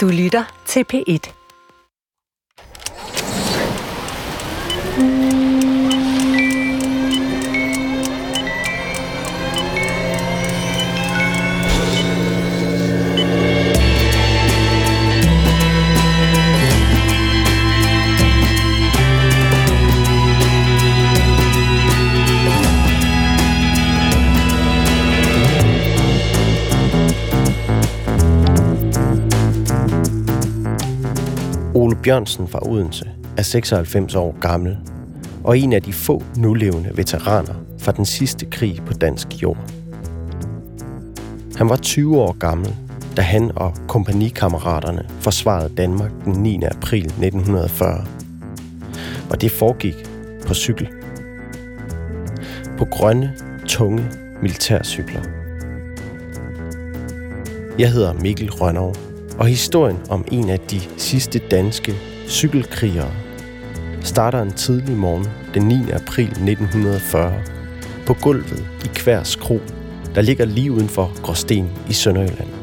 Du lytter til P1. Mm. Bjørnsen fra Odense er 96 år gammel og en af de få nulevende veteraner fra den sidste krig på dansk jord. Han var 20 år gammel, da han og kompagnikammeraterne forsvarede Danmark den 9. april 1940. Og det foregik på cykel. På grønne, tunge militærcykler. Jeg hedder Mikkel Rønnow, og historien om en af de sidste danske cykelkrigere starter en tidlig morgen den 9. april 1940 på gulvet i Kværs Kro, der ligger lige uden for Gråsten i Sønderjylland.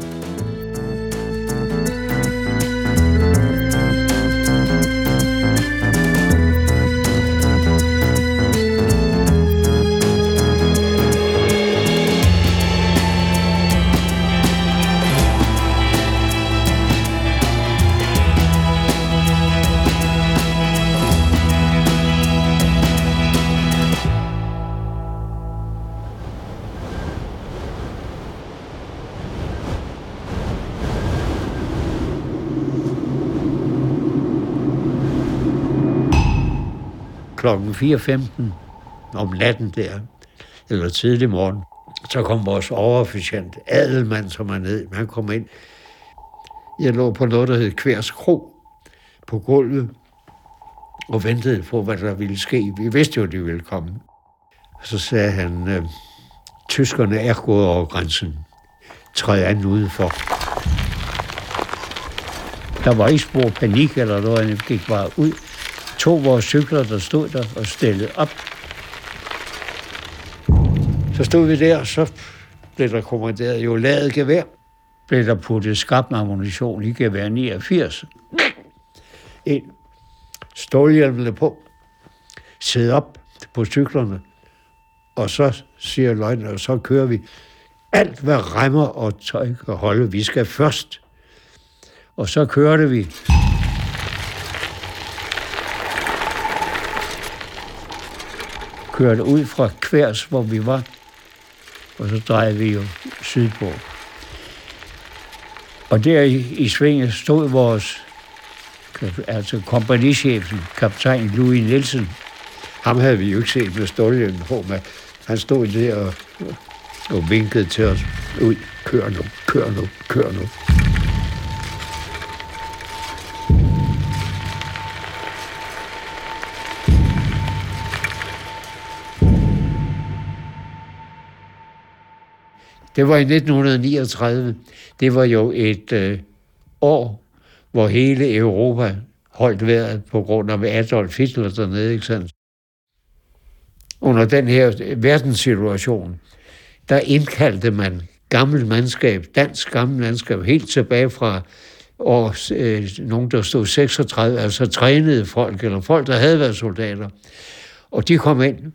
Klokken 4.15 om natten der, eller tidlig morgen, så kom vores overofficient, Adelmand, som er ned. Han kom ind. Jeg lå på noget, der hed Kværs Kro på gulvet og ventede på, hvad der ville ske. Vi vidste jo, at de ville komme. Så sagde han, øh, tyskerne er gået over grænsen. Træd an udenfor. Der var ikke spor panik eller noget, han gik bare ud tog vores cykler, der stod der og stillede op. Så stod vi der, og så blev der kommanderet jo lavet gevær. Blev der puttet skarp ammunition i gevær 89. En stålhjelmene på, sidde op på cyklerne, og så siger løgnen, og så kører vi. Alt, hvad remmer og tøj kan holde, vi skal først. Og så kørte vi. Kørte ud fra Kværs, hvor vi var, og så drejede vi jo sydpå. Og der i, i svinget stod vores, altså kompagnichefen, kaptajn Louis Nielsen. Ham havde vi jo ikke set med stoljen på, men han stod der og, og vinkede til os ud. Kør nu, kør nu, kør nu. Det var i 1939. Det var jo et øh, år, hvor hele Europa holdt vejret på grund af Adolf Hitler dernede, ikke sandt? Under den her verdenssituation, der indkaldte man gammel mandskab, dansk gammel mandskab, helt tilbage fra år, øh, nogen, der stod 36, altså trænede folk, eller folk, der havde været soldater. Og de kom ind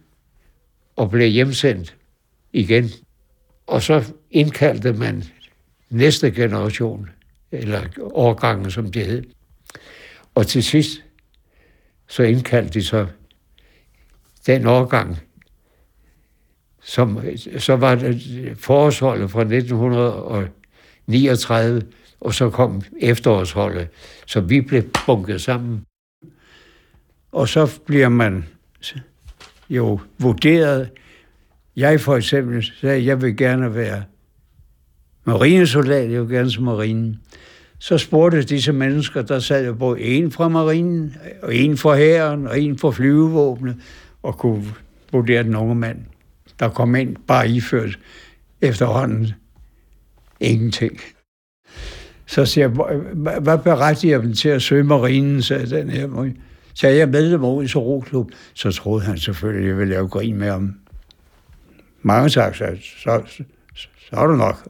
og blev hjemsendt igen og så indkaldte man næste generation, eller årgangen, som det hed. Og til sidst, så indkaldte de så den årgang, som, så var det forårsholdet fra 1939, og så kom efterårsholdet. Så vi blev bunket sammen. Og så bliver man jo vurderet jeg for eksempel sagde, at jeg vil gerne være marinesoldat, jeg vil gerne som marinen. Så spurgte disse mennesker, der sad jo både en fra marinen, og en fra hæren, og en fra flyvevåbnet, og kunne vurdere den unge mand, der kom ind bare iført efterhånden ingenting. Så siger jeg, hvad berettiger dem til at søge marinen, sagde den her. Så jeg medlem af Odense Roklub, så troede han selvfølgelig, at jeg ville lave grin med ham mange tak, så, så, så, så er du nok.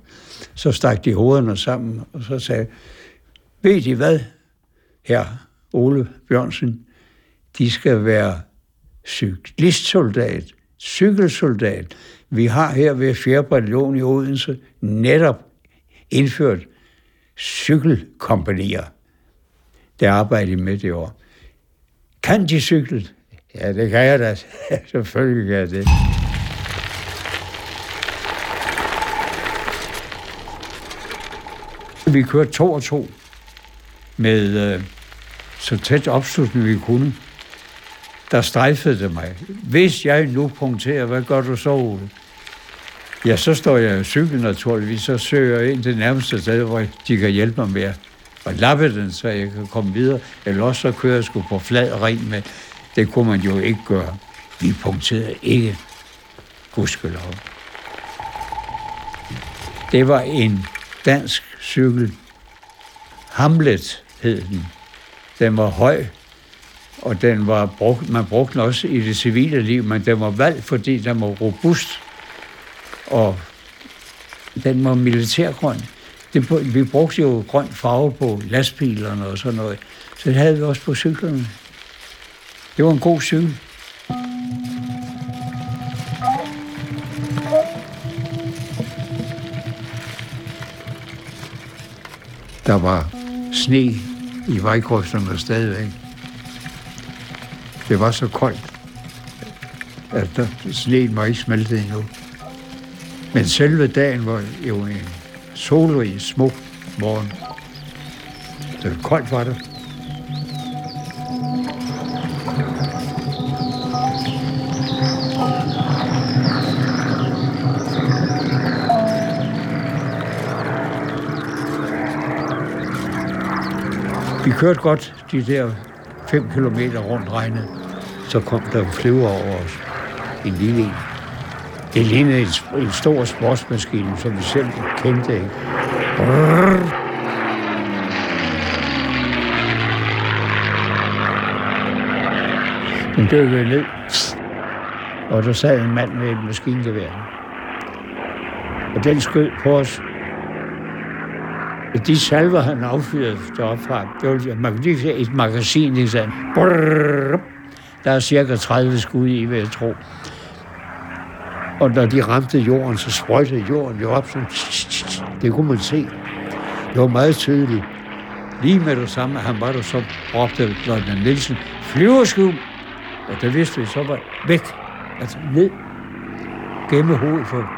Så stak de hovederne sammen, og så sagde ved I hvad, her Ole Bjørnsen, de skal være cyklistsoldat, cykelsoldat. Vi har her ved 4. bataljon i Odense netop indført cykelkompanier, der arbejder med det år. Kan de cykle? Ja, det kan jeg da. Selvfølgelig kan jeg det. Vi kørte to og to med øh, så tæt opslutning vi kunne. Der strejfede det mig. Hvis jeg nu punkterer, hvad gør du så, Ole? Ja, så står jeg i cykel naturligvis, så søger jeg ind det nærmeste sted, hvor de kan hjælpe mig med at lappe den, så jeg kan komme videre. Eller også så kører jeg sgu på flad ren med. Det kunne man jo ikke gøre. Vi punkterede ikke. Gudskelov. Det var en dansk cykel. Hamlet hed den. Den var høj, og den var brugt, man brugte den også i det civile liv, men den var valgt, fordi den var robust, og den var militærgrøn. Det, vi brugte jo grøn farve på lastbilerne og sådan noget, så det havde vi også på cyklerne. Det var en god cykel. Der var sne i vejkrydserne stadigvæk. Det var så koldt, at der, sneen var ikke smeltet endnu. Men selve dagen var jo en solrig, smuk morgen. Det var koldt var det. Vi kørte godt de der 5 km rundt regnet. Så kom der en flyver over os. En lille en. Det lignede en, en stor sportsmaskine, som vi selv kendte. Ikke? Brrr. Den dykkede ned, og der sad en mand med et maskingevær. Og den skød på os de salver, han affyrede deroppe fra, det var, man kan lige se et magasin, ikke sandt? Der er cirka 30 skud i, vil jeg tro. Og når de ramte jorden, så sprøjtede jorden jo op sådan. Det kunne man se. Det var meget tydeligt. Lige med det samme, han var der, så råbte Løjtnant Nielsen, flyverskub! Og det vidste vi, så var væk. Altså ned. Gemme hovedet, for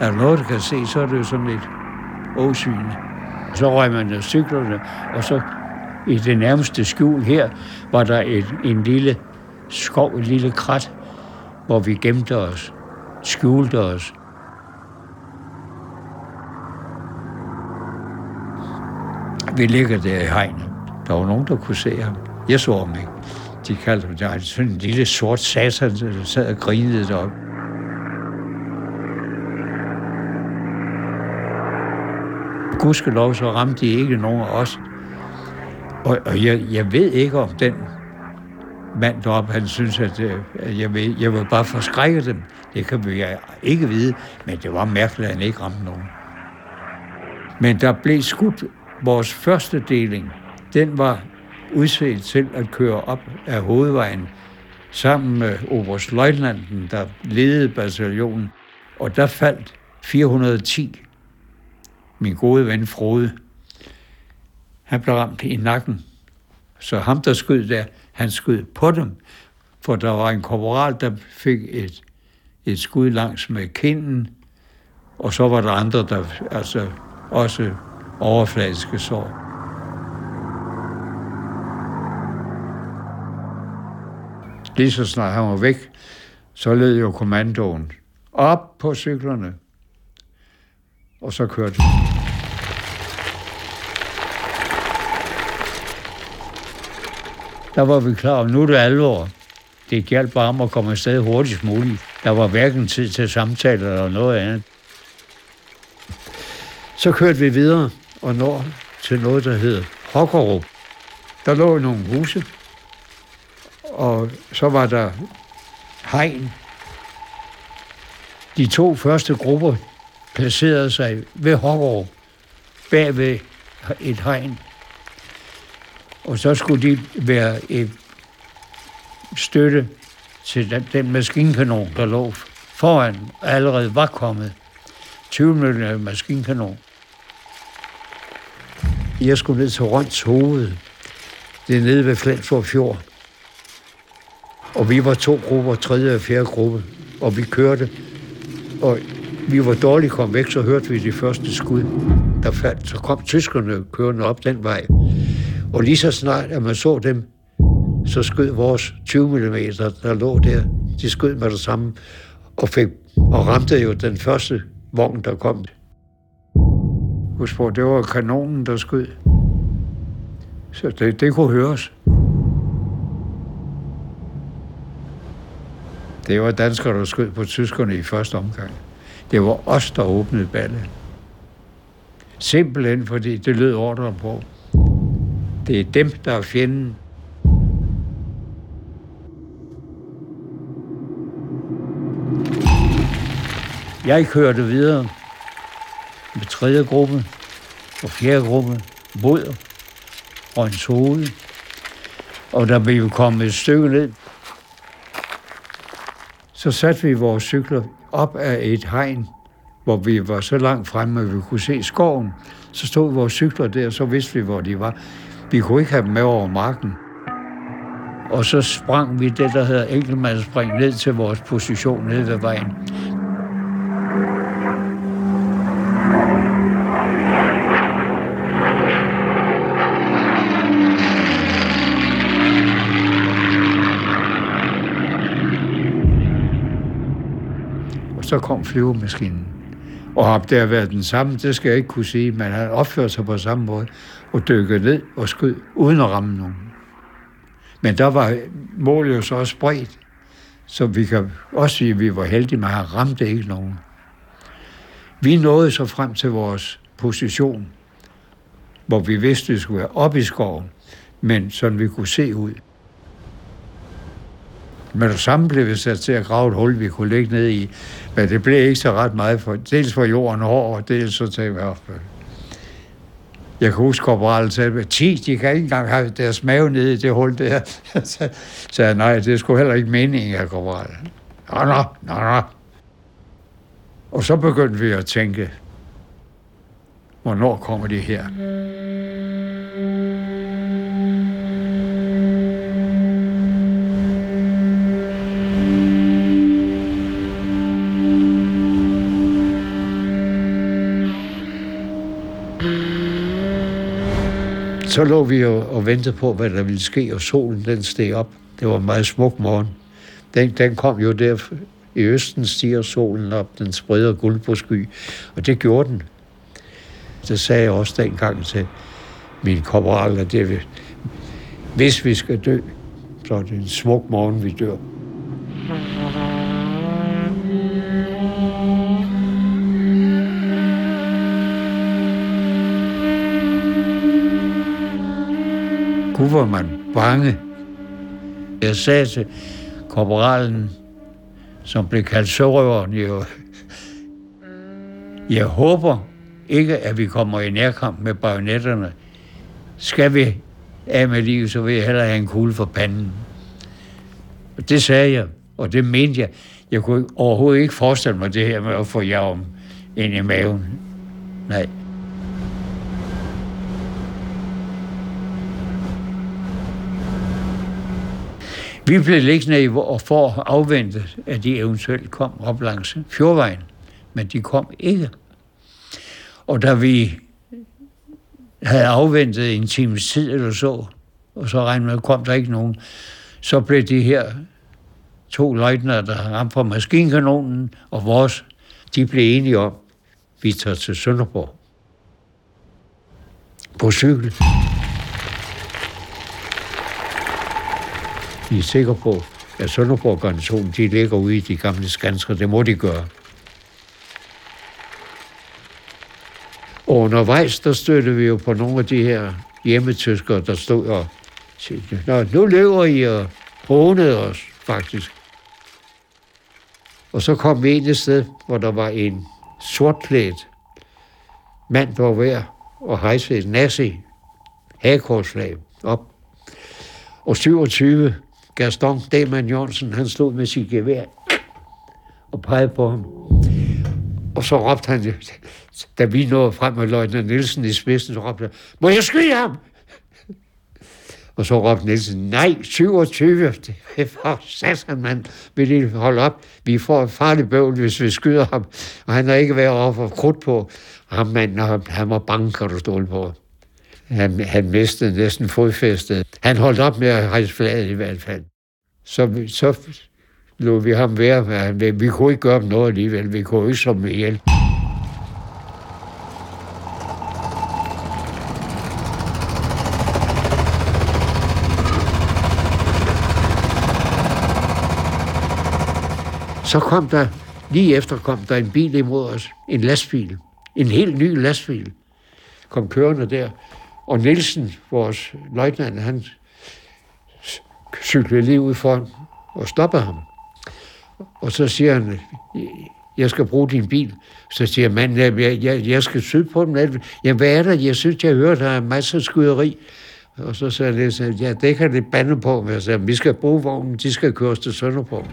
er der noget, der kan se, så er det jo sådan lidt åsyne. Så røg man af cyklerne, og så i det nærmeste skjul her, var der et, en lille skov, et lille krat, hvor vi gemte os, skjulte os. Vi ligger der i hegnet. Der var nogen, der kunne se ham. Jeg så ham ikke. De kaldte ham, der sådan en lille sort satan, der sad og grinede deroppe. Gudskelov, så ramte de ikke nogen af os. Og, og jeg, jeg ved ikke, om den mand deroppe, han synes, at, øh, at jeg, vil, jeg vil bare forskrække dem. Det kan vi ikke vide, men det var mærkeligt, at han ikke ramte nogen. Men der blev skudt vores første deling. Den var udset til at køre op af hovedvejen sammen med oberstløjtnanten, der ledede bataljonen. Og der faldt 410 min gode ven Frode, han blev ramt i nakken. Så ham, der skød der, han skød på dem, for der var en korporal, der fik et, et skud langs med kinden, og så var der andre, der altså også overfladiske sår. Lige så snart han var væk, så lød jo kommandoen. Op på cyklerne, og så kørte Der var vi klar, nu er det alvor. Det galt bare om at komme afsted hurtigst muligt. Der var hverken tid til samtaler eller noget andet. Så kørte vi videre og når til noget, der hed Hokkerup. Der lå nogle huse, og så var der hegn. De to første grupper, placerede sig ved Hokkerup, bag ved et hegn. Og så skulle de være et støtte til den, den maskinkanon, der lå foran, allerede var kommet. 20 mm maskinkanon. Jeg skulle ned til Rønts hoved. Det er nede ved Flensborg Fjord. Og vi var to grupper, tredje og fjerde gruppe, og vi kørte. Og vi var dårligt kommet væk, så hørte vi de første skud, der faldt. Så kom tyskerne kørende op den vej. Og lige så snart, at man så dem, så skød vores 20 mm, der lå der. De skød med det samme og, fik, og ramte jo den første vogn, der kom. Husk på, det var kanonen, der skød. Så det, det kunne høres. Det var danskere, der skød på tyskerne i første omgang. Det var os, der åbnede ballet. Simpelthen fordi det lød ordre på. Det er dem, der er fjenden. Jeg kørte videre med tredje gruppe og fjerde gruppe mod Røns Hoved. Og da vi kom et stykke ned, så satte vi vores cykler op af et hegn, hvor vi var så langt fremme, at vi kunne se skoven. Så stod vores cykler der, så vidste vi, hvor de var. Vi kunne ikke have dem med over marken. Og så sprang vi det, der hedder enkeltmandsspring, ned til vores position nede ved vejen. så kom flyvemaskinen. Og om det været den samme, det skal jeg ikke kunne sige, men han opførte sig på samme måde og dykkede ned og skød uden at ramme nogen. Men der var målet jo så også bredt, så vi kan også sige, at vi var heldige, men han ramte ikke nogen. Vi nåede så frem til vores position, hvor vi vidste, at vi skulle være oppe i skoven, men sådan vi kunne se ud. Men det samme blev vi sat til at grave et hul, vi kunne ligge ned i. Men det blev ikke så ret meget, for dels for jorden hård, og dels så til at jeg kan huske, korporalen sagde, at de kan ikke engang have deres mave nede i det hul der. så sagde jeg, nej, det skulle heller ikke meningen af korporalen. Nå, nå, nå, nå. Og så begyndte vi at tænke, hvornår kommer de her? Så lå vi og, og ventede på, hvad der ville ske, og solen den steg op. Det var en meget smuk morgen. Den, den kom jo der i østen stiger solen op, den spreder guld på sky, og det gjorde den. Så sagde jeg også dengang til min korporal, at det, hvis vi skal dø, så er det en smuk morgen, vi dør. Nu var man bange. Jeg sagde til korporalen, som blev kaldt sørøveren, jo, jeg håber ikke, at vi kommer i nærkamp med bajonetterne. Skal vi af med livet, så vil jeg hellere have en kugle for panden. Og det sagde jeg, og det mente jeg. Jeg kunne overhovedet ikke forestille mig det her med at få jer om ind i maven. Nej. Vi blev liggende og for at afvente, at de eventuelt kom op langs fjordvejen. Men de kom ikke. Og da vi havde afventet en times tid eller så, og så regnede med, kom der ikke nogen, så blev de her to løjtner, der ramte på maskinkanonen og vores, de blev enige om, vi tager til Sønderborg på cykel. Er sikre på, at Sønderborg garnison, de ligger ude i de gamle skansker. Det må de gøre. Og undervejs, der støttede vi jo på nogle af de her hjemmetyskere, der stod og sagde, Nå, nu løber I og hånede os, faktisk. Og så kom vi ind et sted, hvor der var en sortklædt mand, der var ved at hejse et nazi hagekorsflag op Og 27, Gaston Deman Jørgensen, han stod med sit gevær og pegede på ham. Og så råbte han, da vi nåede frem med løjtnant Nielsen i spidsen, så råbte han, må jeg skyde ham? Og så råbte Nielsen, nej, 27, det er for satan, mand, vil I holde op? Vi får et farligt bøvl, hvis vi skyder ham. Og han har ikke været over for krudt på ham, mand, og han var bange, kan du stole på. Han, han mistede næsten fodfæstet. Han holdt op med at rejse flaget i hvert fald. Så, så lå vi ham være. Vi, vi kunne ikke gøre noget alligevel. Vi kunne ikke som ihjel. Så kom der, lige efter kom der en bil imod os. En lastbil. En helt ny lastbil. Kom kørende der. Og Nielsen, vores løjtnant, han cyklede lige ud foran og stoppede ham. Og så siger han, jeg skal bruge din bil. Så siger manden, jeg, jeg, jeg skal syde på den. Jamen, hvad er der? Jeg synes, jeg hører, der er masser af skyderi. Og så sagde jeg, ja, det kan det bande på. Men jeg sagde, vi skal bruge vognen, de skal køres til Sønderborg.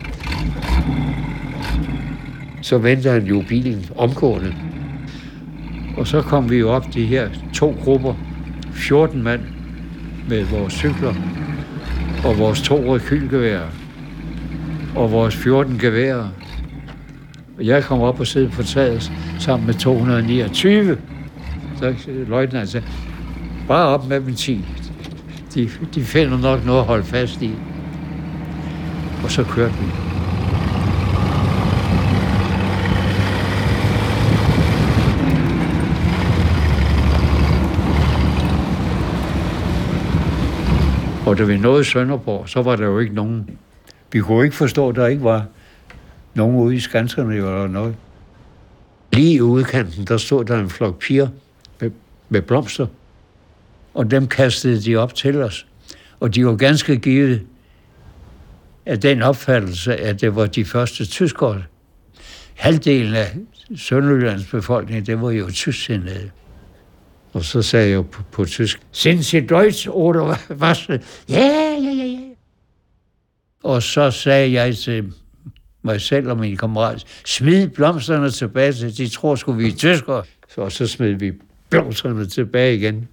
Så venter han jo bilen omgående. Og så kom vi jo op de her to grupper, 14 mand med vores cykler og vores to rekylgeværer og vores 14 geværer. Og jeg kom op og sidde på taget sammen med 229. Så løjtnant sagde, bare op med dem 10. De, de finder nok noget at holde fast i. Og så kørte vi. Og da vi nåede Sønderborg, så var der jo ikke nogen. Vi kunne ikke forstå, at der ikke var nogen ude i skanserne eller noget. Lige i udkanten, der stod der en flok piger med, med blomster. Og dem kastede de op til os. Og de var ganske givet af den opfattelse, at det var de første tyskere. Halvdelen af Sønderjyllands befolkning, det var jo tysksindede. Og så sagde jeg på, på tysk, sind Sie Deutsch oder was? Ja, ja, ja, ja. Og så sagde jeg til mig selv og min kammerat, smid blomsterne tilbage, til de tror sgu vi er tyskere. Så, så smed vi blomsterne tilbage igen.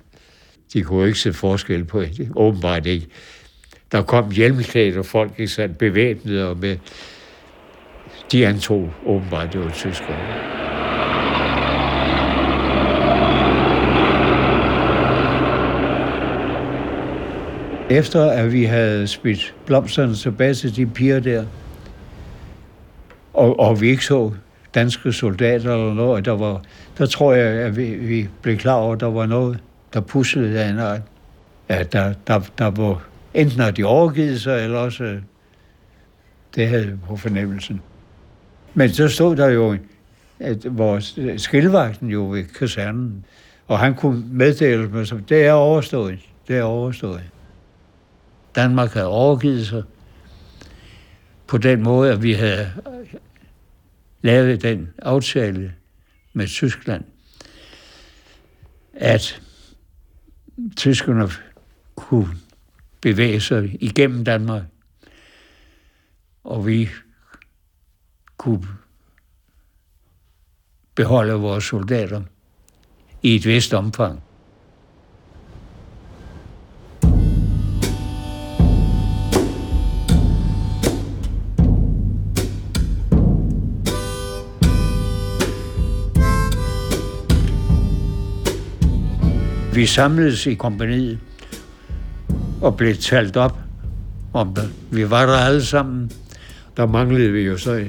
De kunne ikke se forskel på det, åbenbart ikke. Der kom hjelmklædte folk, ikke sandt, bevæbnede og med... De antog åbenbart, det var tyskere. Efter at vi havde spidt blomsterne tilbage til de piger der, og, og vi ikke så danske soldater eller noget, der, var, der tror jeg, at vi, vi blev klar over, at der var noget, der puslede af en art. At der, der, der var enten har de overgivet sig, eller også øh, det havde vi på fornemmelsen. Men så stod der jo, at vores øh, skilvagten jo ved kasernen, og han kunne meddele mig, at det er overstået. Det er overstået. Danmark havde overgivet sig på den måde, at vi havde lavet den aftale med Tyskland, at tyskerne kunne bevæge sig igennem Danmark, og vi kunne beholde vores soldater i et vist omfang. Vi samledes i kompaniet og blev talt op om det. Vi var der alle sammen. Der manglede vi jo så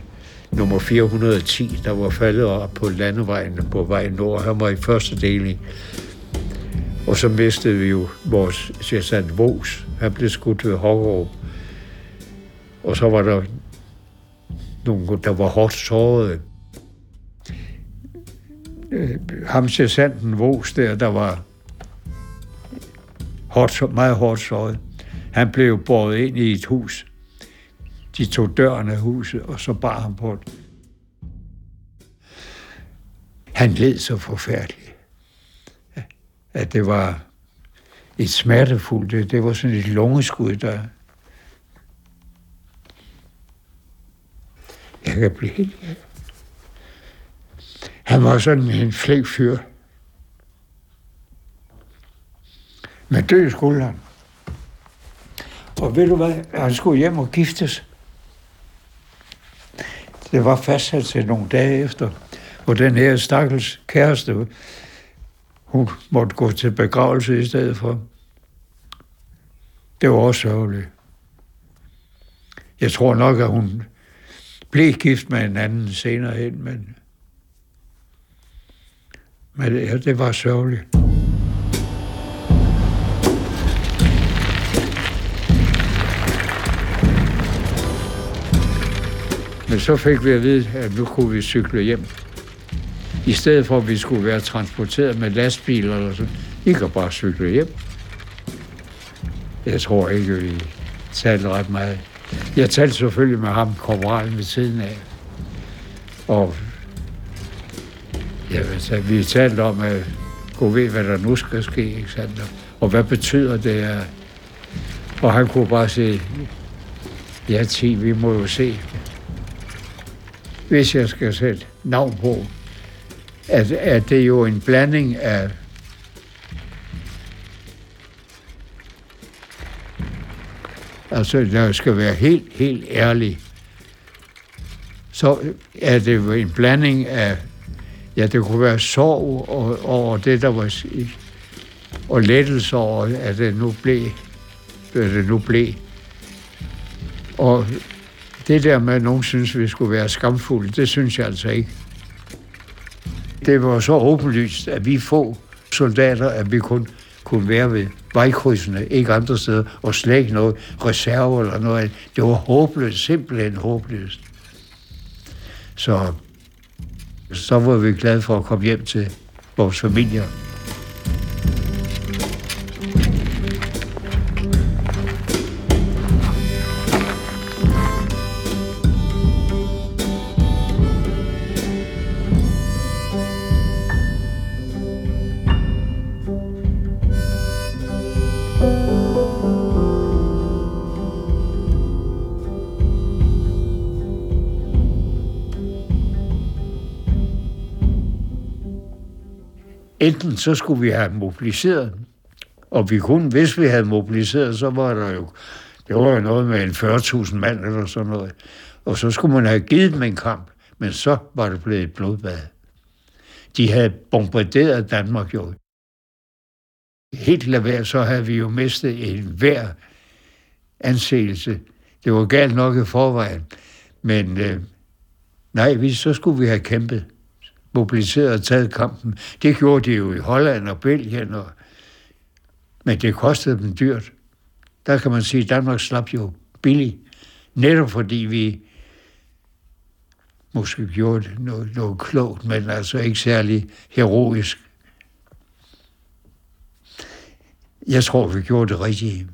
nummer 410, der var faldet op på landevejen på vej nord. Han var i første deling. Og så mistede vi jo vores sergeant Vos. Han blev skudt ved Hårgaard. Og så var der nogle, der var hårdt såret. Øh, ham sergeanten Vos der, der var hårdt, meget hårdt såret. Han blev båret ind i et hus. De tog døren af huset, og så bar han på det. Han led så forfærdeligt, at det var et smertefuldt, det, det var sådan et lungeskud, der... Jeg kan blive helt... Han var sådan en flæk fyr. Med død han. Og ved du hvad? Han skulle hjem og giftes. Det var fastsat til nogle dage efter, hvor den her stakkels kæreste, hun måtte gå til begravelse i stedet for. Det var også sørgeligt. Jeg tror nok, at hun blev gift med en anden senere hen, men, men ja, det var sørgeligt. Men så fik vi at vide, at nu kunne vi cykle hjem. I stedet for, at vi skulle være transporteret med lastbiler eller sådan. I kan bare cykle hjem. Jeg tror ikke, vi talte ret meget. Jeg talte selvfølgelig med ham, korporalen ved siden af. Og ja, så vi talte om, at gå ved, hvad der nu skal ske, ikke sandt? Og hvad betyder det? Og han kunne bare sige, ja, 10, vi må jo se hvis jeg skal sætte navn på, at, at det er jo en blanding af Altså, der skal være helt, helt ærlig. Så er det jo en blanding af, ja, det kunne være sorg over, over det, der var, og lettelse over, at det nu blev, at det nu blev. Og det der med, at nogen synes, vi skulle være skamfulde, det synes jeg altså ikke. Det var så åbenlyst, at vi få soldater, at vi kun kunne være ved vejkrydsene, ikke andre steder, og slet ikke noget reserve eller noget. Det var håbløst, simpelthen håbløst. Så, så var vi glade for at komme hjem til vores familier. Så skulle vi have mobiliseret, og vi kunne, hvis vi havde mobiliseret, så var der jo, det var jo noget med en 40.000 mand eller sådan noget. Og så skulle man have givet dem en kamp, men så var det blevet et blodbad. De havde bombarderet Danmark jo. Helt lad så havde vi jo mistet en hver anseelse. Det var galt nok i forvejen, men øh, nej, så skulle vi have kæmpet mobiliseret og taget kampen. Det gjorde de jo i Holland og Belgien, og, men det kostede dem dyrt. Der kan man sige, at Danmark slap jo billigt, netop fordi vi måske gjorde noget, noget klogt, men altså ikke særlig heroisk. Jeg tror, vi gjorde det rigtige.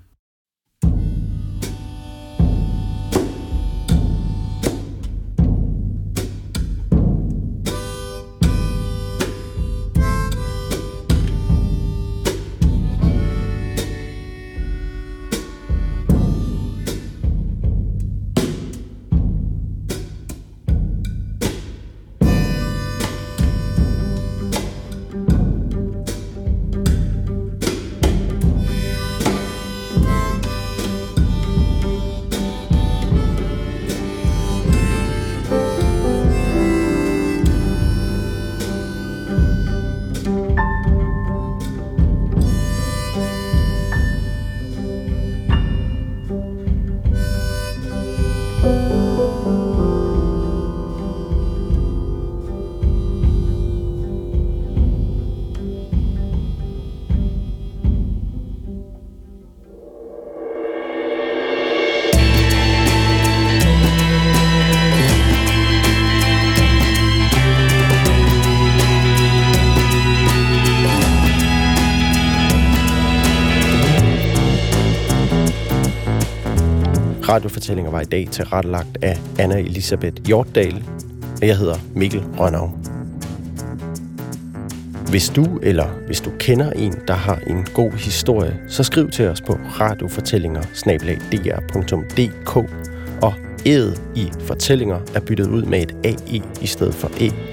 Radiofortællinger var i dag tilrettelagt af Anna Elisabeth Hjortdal, og jeg hedder Mikkel Rønnav. Hvis du eller hvis du kender en, der har en god historie, så skriv til os på radiofortællinger og æd i fortællinger er byttet ud med et AE i stedet for E.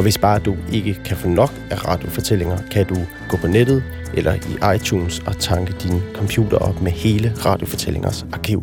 Og hvis bare du ikke kan få nok af radiofortællinger, kan du gå på nettet eller i iTunes og tanke din computer op med hele radiofortællingers arkiv.